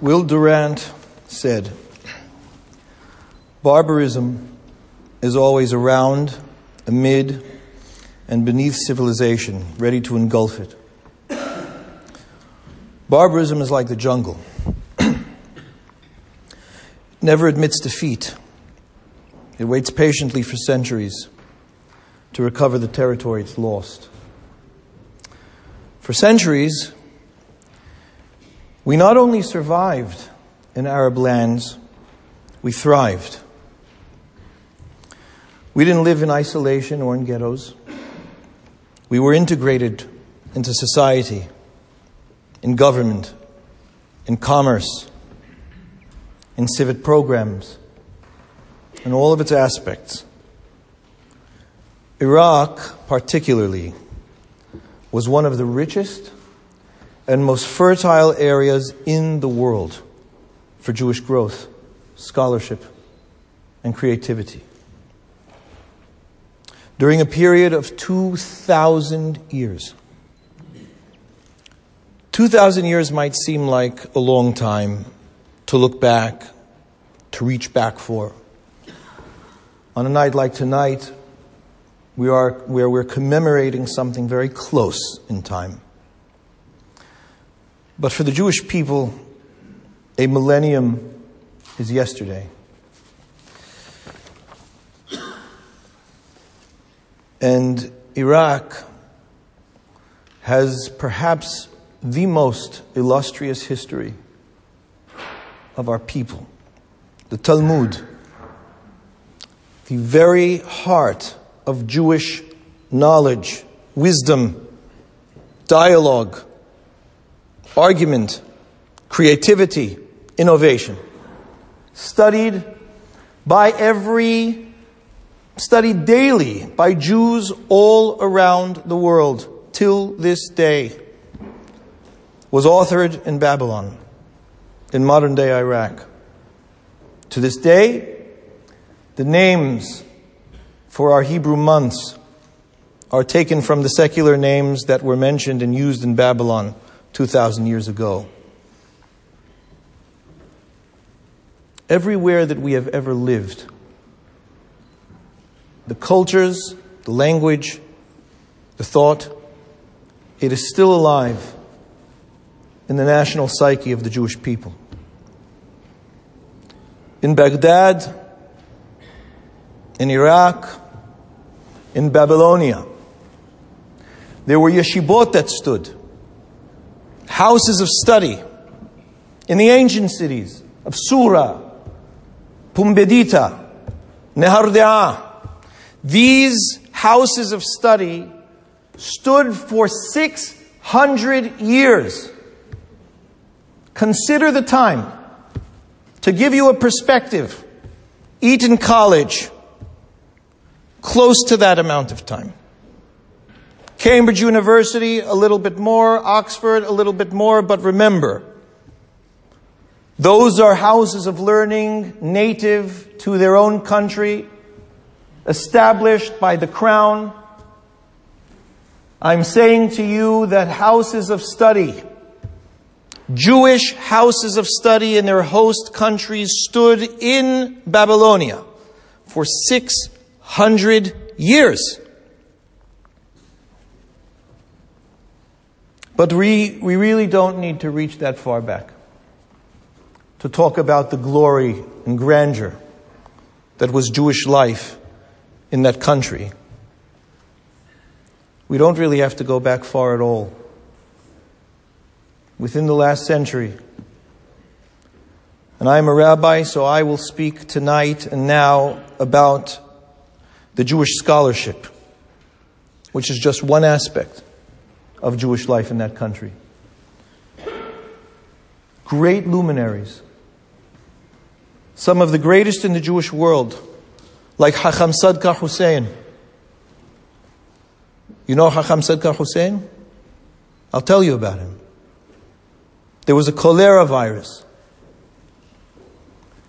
Will Durant said, Barbarism is always around, amid, and beneath civilization, ready to engulf it. Barbarism is like the jungle. it never admits defeat. It waits patiently for centuries to recover the territory it's lost. For centuries, we not only survived in Arab lands, we thrived. We didn't live in isolation or in ghettos. We were integrated into society, in government, in commerce, in civic programs, in all of its aspects. Iraq, particularly, was one of the richest and most fertile areas in the world for Jewish growth, scholarship, and creativity. During a period of 2,000 years, 2,000 years might seem like a long time to look back, to reach back for. On a night like tonight, we are, where we're commemorating something very close in time. But for the Jewish people, a millennium is yesterday. And Iraq has perhaps the most illustrious history of our people. The Talmud, the very heart of Jewish knowledge, wisdom, dialogue, argument, creativity, innovation. Studied by every, studied daily by Jews all around the world till this day. Was authored in Babylon, in modern day Iraq. To this day, the names for our Hebrew months are taken from the secular names that were mentioned and used in Babylon 2,000 years ago. Everywhere that we have ever lived, the cultures, the language, the thought, it is still alive in the national psyche of the Jewish people. In Baghdad, in Iraq, in Babylonia, there were yeshibot that stood houses of study in the ancient cities of Sura, Pumbedita, Nehardea. These houses of study stood for 600 years. Consider the time to give you a perspective. Eton College, close to that amount of time. Cambridge University, a little bit more. Oxford, a little bit more. But remember, those are houses of learning native to their own country, established by the crown. I'm saying to you that houses of study, Jewish houses of study in their host countries stood in Babylonia for 600 years. But we, we really don't need to reach that far back to talk about the glory and grandeur that was Jewish life in that country. We don't really have to go back far at all. Within the last century, and I am a rabbi, so I will speak tonight and now about the Jewish scholarship, which is just one aspect of Jewish life in that country. Great luminaries. Some of the greatest in the Jewish world, like Hacham Sadka Hussein. You know Hacham Sadka Hussein? I'll tell you about him. There was a cholera virus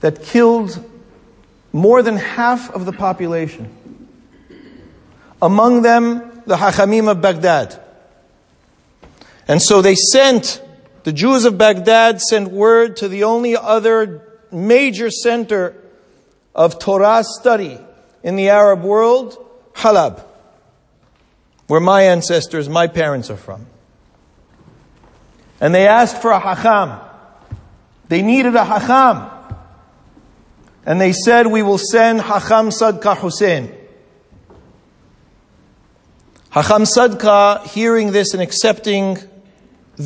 that killed more than half of the population. Among them, the Hachamim of Baghdad. And so they sent the Jews of Baghdad sent word to the only other major center of Torah study in the Arab world, Halab, where my ancestors, my parents are from. And they asked for a hacham. They needed a hacham. And they said, We will send Hacham Sadka Hussein. Hacham Sadka, hearing this and accepting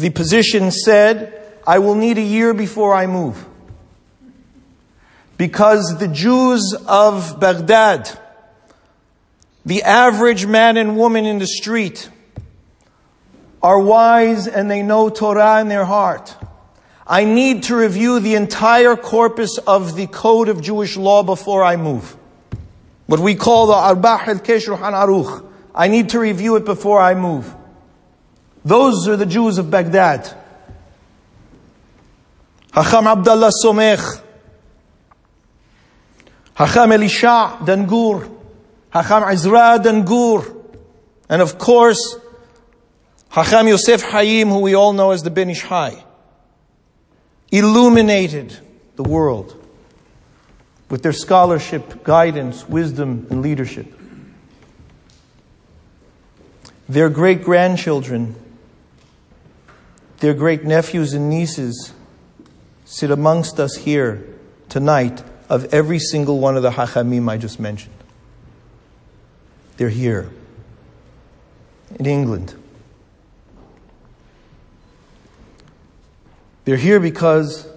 the position, said, I will need a year before I move. Because the Jews of Baghdad, the average man and woman in the street, are wise and they know Torah in their heart. I need to review the entire corpus of the code of Jewish law before I move. What we call the Arbah al-Kesh Aruch. I need to review it before I move. Those are the Jews of Baghdad. Hacham Abdullah Somech, Hacham Elisha Dangur, Hacham Izra Dangur, and of course, Hacham Yosef Hayim, who we all know as the Ben Ish Hai, illuminated the world with their scholarship, guidance, wisdom, and leadership. Their great grandchildren, their great nephews and nieces sit amongst us here tonight of every single one of the Hachamim I just mentioned. They're here in England. They're here because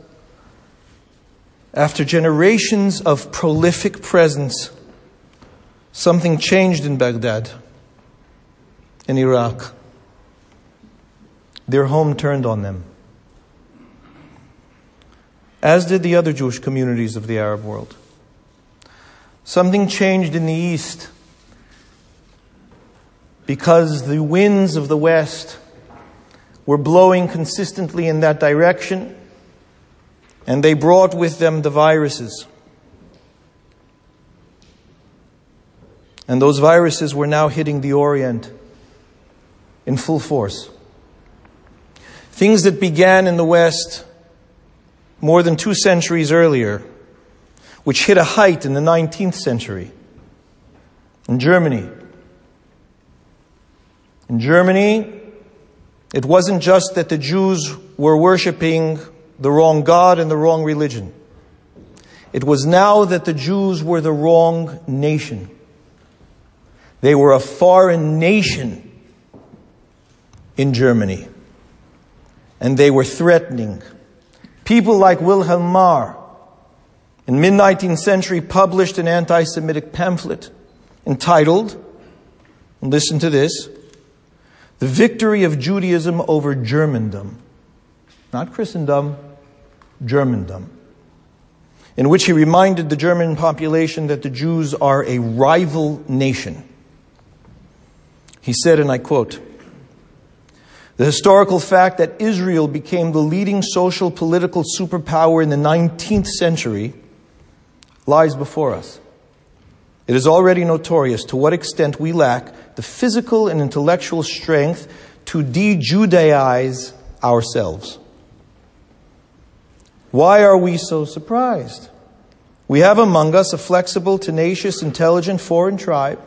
after generations of prolific presence, something changed in Baghdad in Iraq. Their home turned on them, as did the other Jewish communities of the Arab world. Something changed in the East because the winds of the West were blowing consistently in that direction, and they brought with them the viruses. And those viruses were now hitting the Orient in full force. Things that began in the West more than two centuries earlier, which hit a height in the 19th century. In Germany. In Germany, it wasn't just that the Jews were worshiping the wrong God and the wrong religion. It was now that the Jews were the wrong nation. They were a foreign nation in Germany. And they were threatening. People like Wilhelm Marr, in mid 19th century, published an anti Semitic pamphlet entitled, listen to this, The Victory of Judaism Over Germandom. Not Christendom, Germandom. In which he reminded the German population that the Jews are a rival nation. He said, and I quote, the historical fact that Israel became the leading social political superpower in the 19th century lies before us. It is already notorious to what extent we lack the physical and intellectual strength to de Judaize ourselves. Why are we so surprised? We have among us a flexible, tenacious, intelligent foreign tribe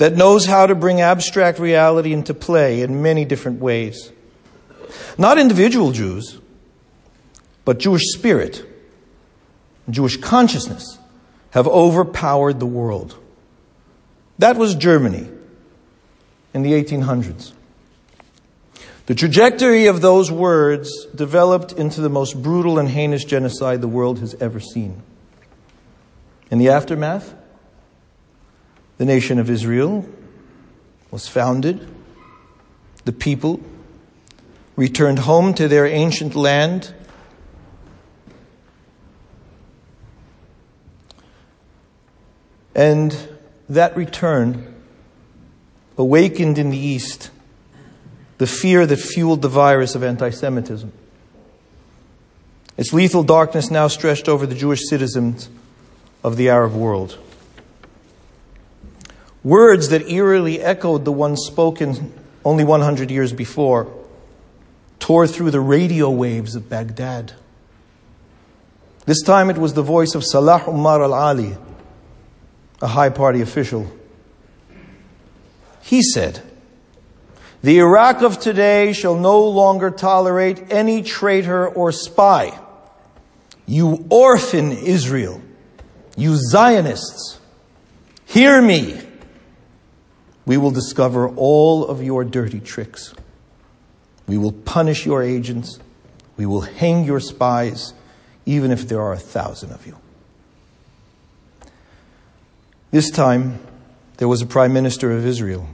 that knows how to bring abstract reality into play in many different ways. Not individual Jews, but Jewish spirit, Jewish consciousness have overpowered the world. That was Germany in the 1800s. The trajectory of those words developed into the most brutal and heinous genocide the world has ever seen. In the aftermath, the nation of Israel was founded. The people returned home to their ancient land. And that return awakened in the East the fear that fueled the virus of anti Semitism. Its lethal darkness now stretched over the Jewish citizens of the Arab world. Words that eerily echoed the ones spoken only 100 years before tore through the radio waves of Baghdad. This time it was the voice of Salah Umar al Ali, a high party official. He said, The Iraq of today shall no longer tolerate any traitor or spy. You orphan Israel, you Zionists, hear me. We will discover all of your dirty tricks. We will punish your agents. We will hang your spies, even if there are a thousand of you. This time, there was a prime minister of Israel.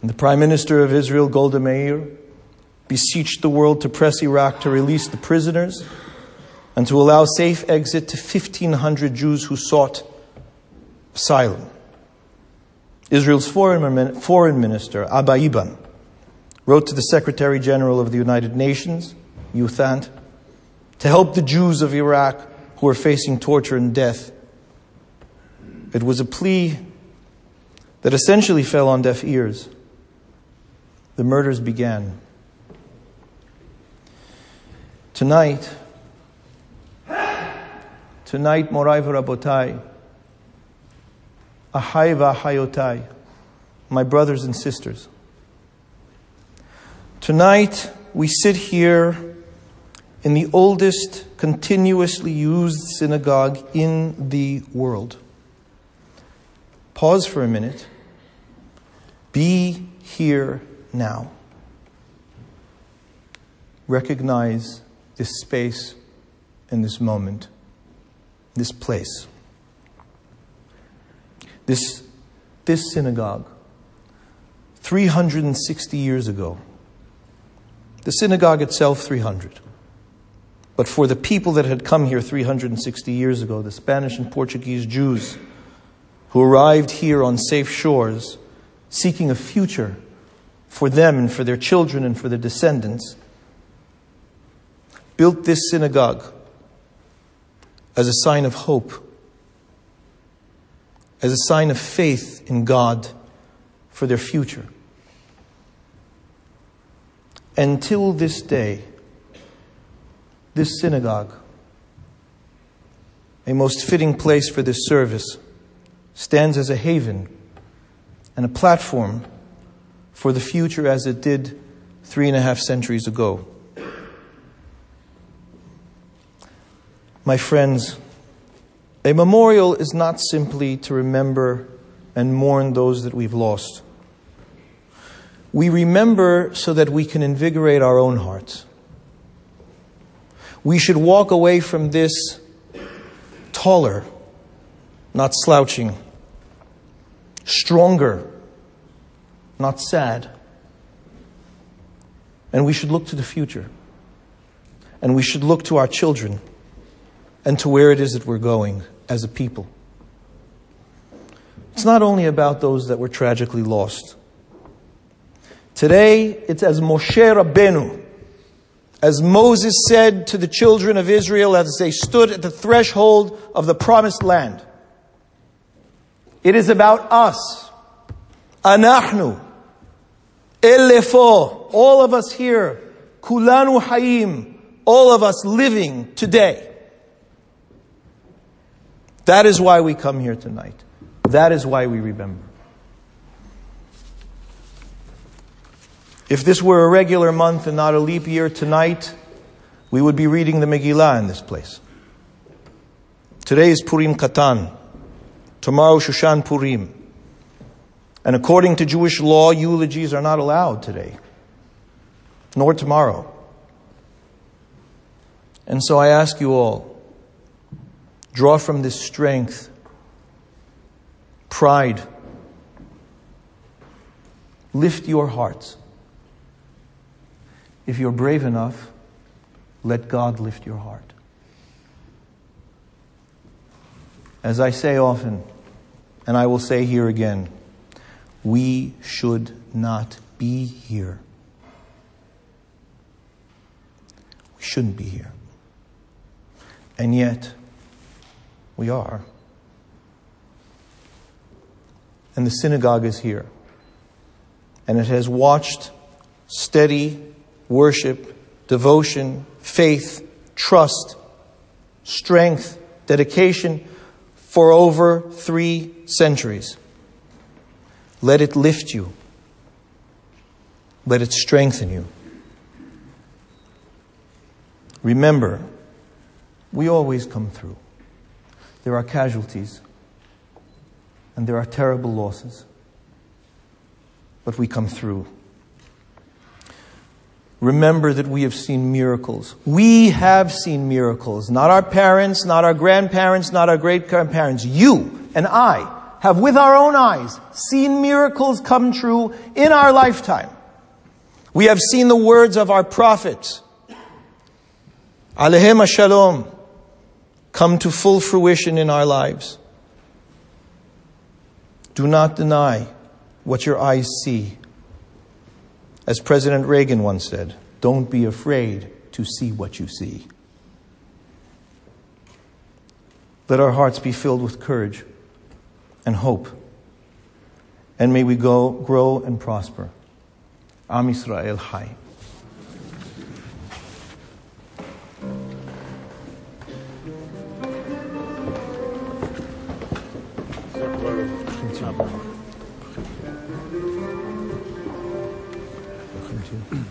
And the prime minister of Israel, Golda Meir, beseeched the world to press Iraq to release the prisoners and to allow safe exit to 1,500 Jews who sought asylum. Israel's foreign, minister, Abba Eban, wrote to the Secretary General of the United Nations, U Thant, to help the Jews of Iraq who are facing torture and death. It was a plea that essentially fell on deaf ears. The murders began. Tonight, tonight, Morai Rabotai, Ahai Hayotai, my brothers and sisters. Tonight, we sit here in the oldest continuously used synagogue in the world. Pause for a minute. Be here now. Recognize this space and this moment, this place. This, this synagogue, 360 years ago, the synagogue itself, 300. But for the people that had come here 360 years ago, the Spanish and Portuguese Jews who arrived here on safe shores, seeking a future for them and for their children and for their descendants, built this synagogue as a sign of hope, as a sign of faith in God for their future. Until this day, this synagogue, a most fitting place for this service, stands as a haven and a platform for the future as it did three and a half centuries ago. My friends, a memorial is not simply to remember and mourn those that we've lost. We remember so that we can invigorate our own hearts. We should walk away from this taller, not slouching, stronger, not sad. And we should look to the future. And we should look to our children and to where it is that we're going as a people. It's not only about those that were tragically lost. Today, it's as Moshe Rabbeinu, as Moses said to the children of Israel as they stood at the threshold of the promised land. It is about us. Anachnu. Elefo. All of us here. Kulanu Hayim. All of us living today. That is why we come here tonight. That is why we remember. If this were a regular month and not a leap year tonight, we would be reading the Megillah in this place. Today is Purim Katan. Tomorrow Shushan Purim. And according to Jewish law, eulogies are not allowed today, nor tomorrow. And so I ask you all, draw from this strength, pride, lift your hearts. If you're brave enough, let God lift your heart. As I say often, and I will say here again, we should not be here. We shouldn't be here. And yet, we are. And the synagogue is here. And it has watched steady worship, devotion, faith, trust, strength, dedication for over three centuries. Let it lift you. Let it strengthen you. Remember, we always come through. There are casualties and there are terrible losses, but we come through. Remember that we have seen miracles. We have seen miracles. Not our parents, not our grandparents, not our great grandparents. You and I have, with our own eyes, seen miracles come true in our lifetime. We have seen the words of our prophets, Alehem Shalom, come to full fruition in our lives. Do not deny what your eyes see. As President Reagan once said, don't be afraid to see what you see. Let our hearts be filled with courage and hope. And may we go, grow and prosper. Am Israel 很近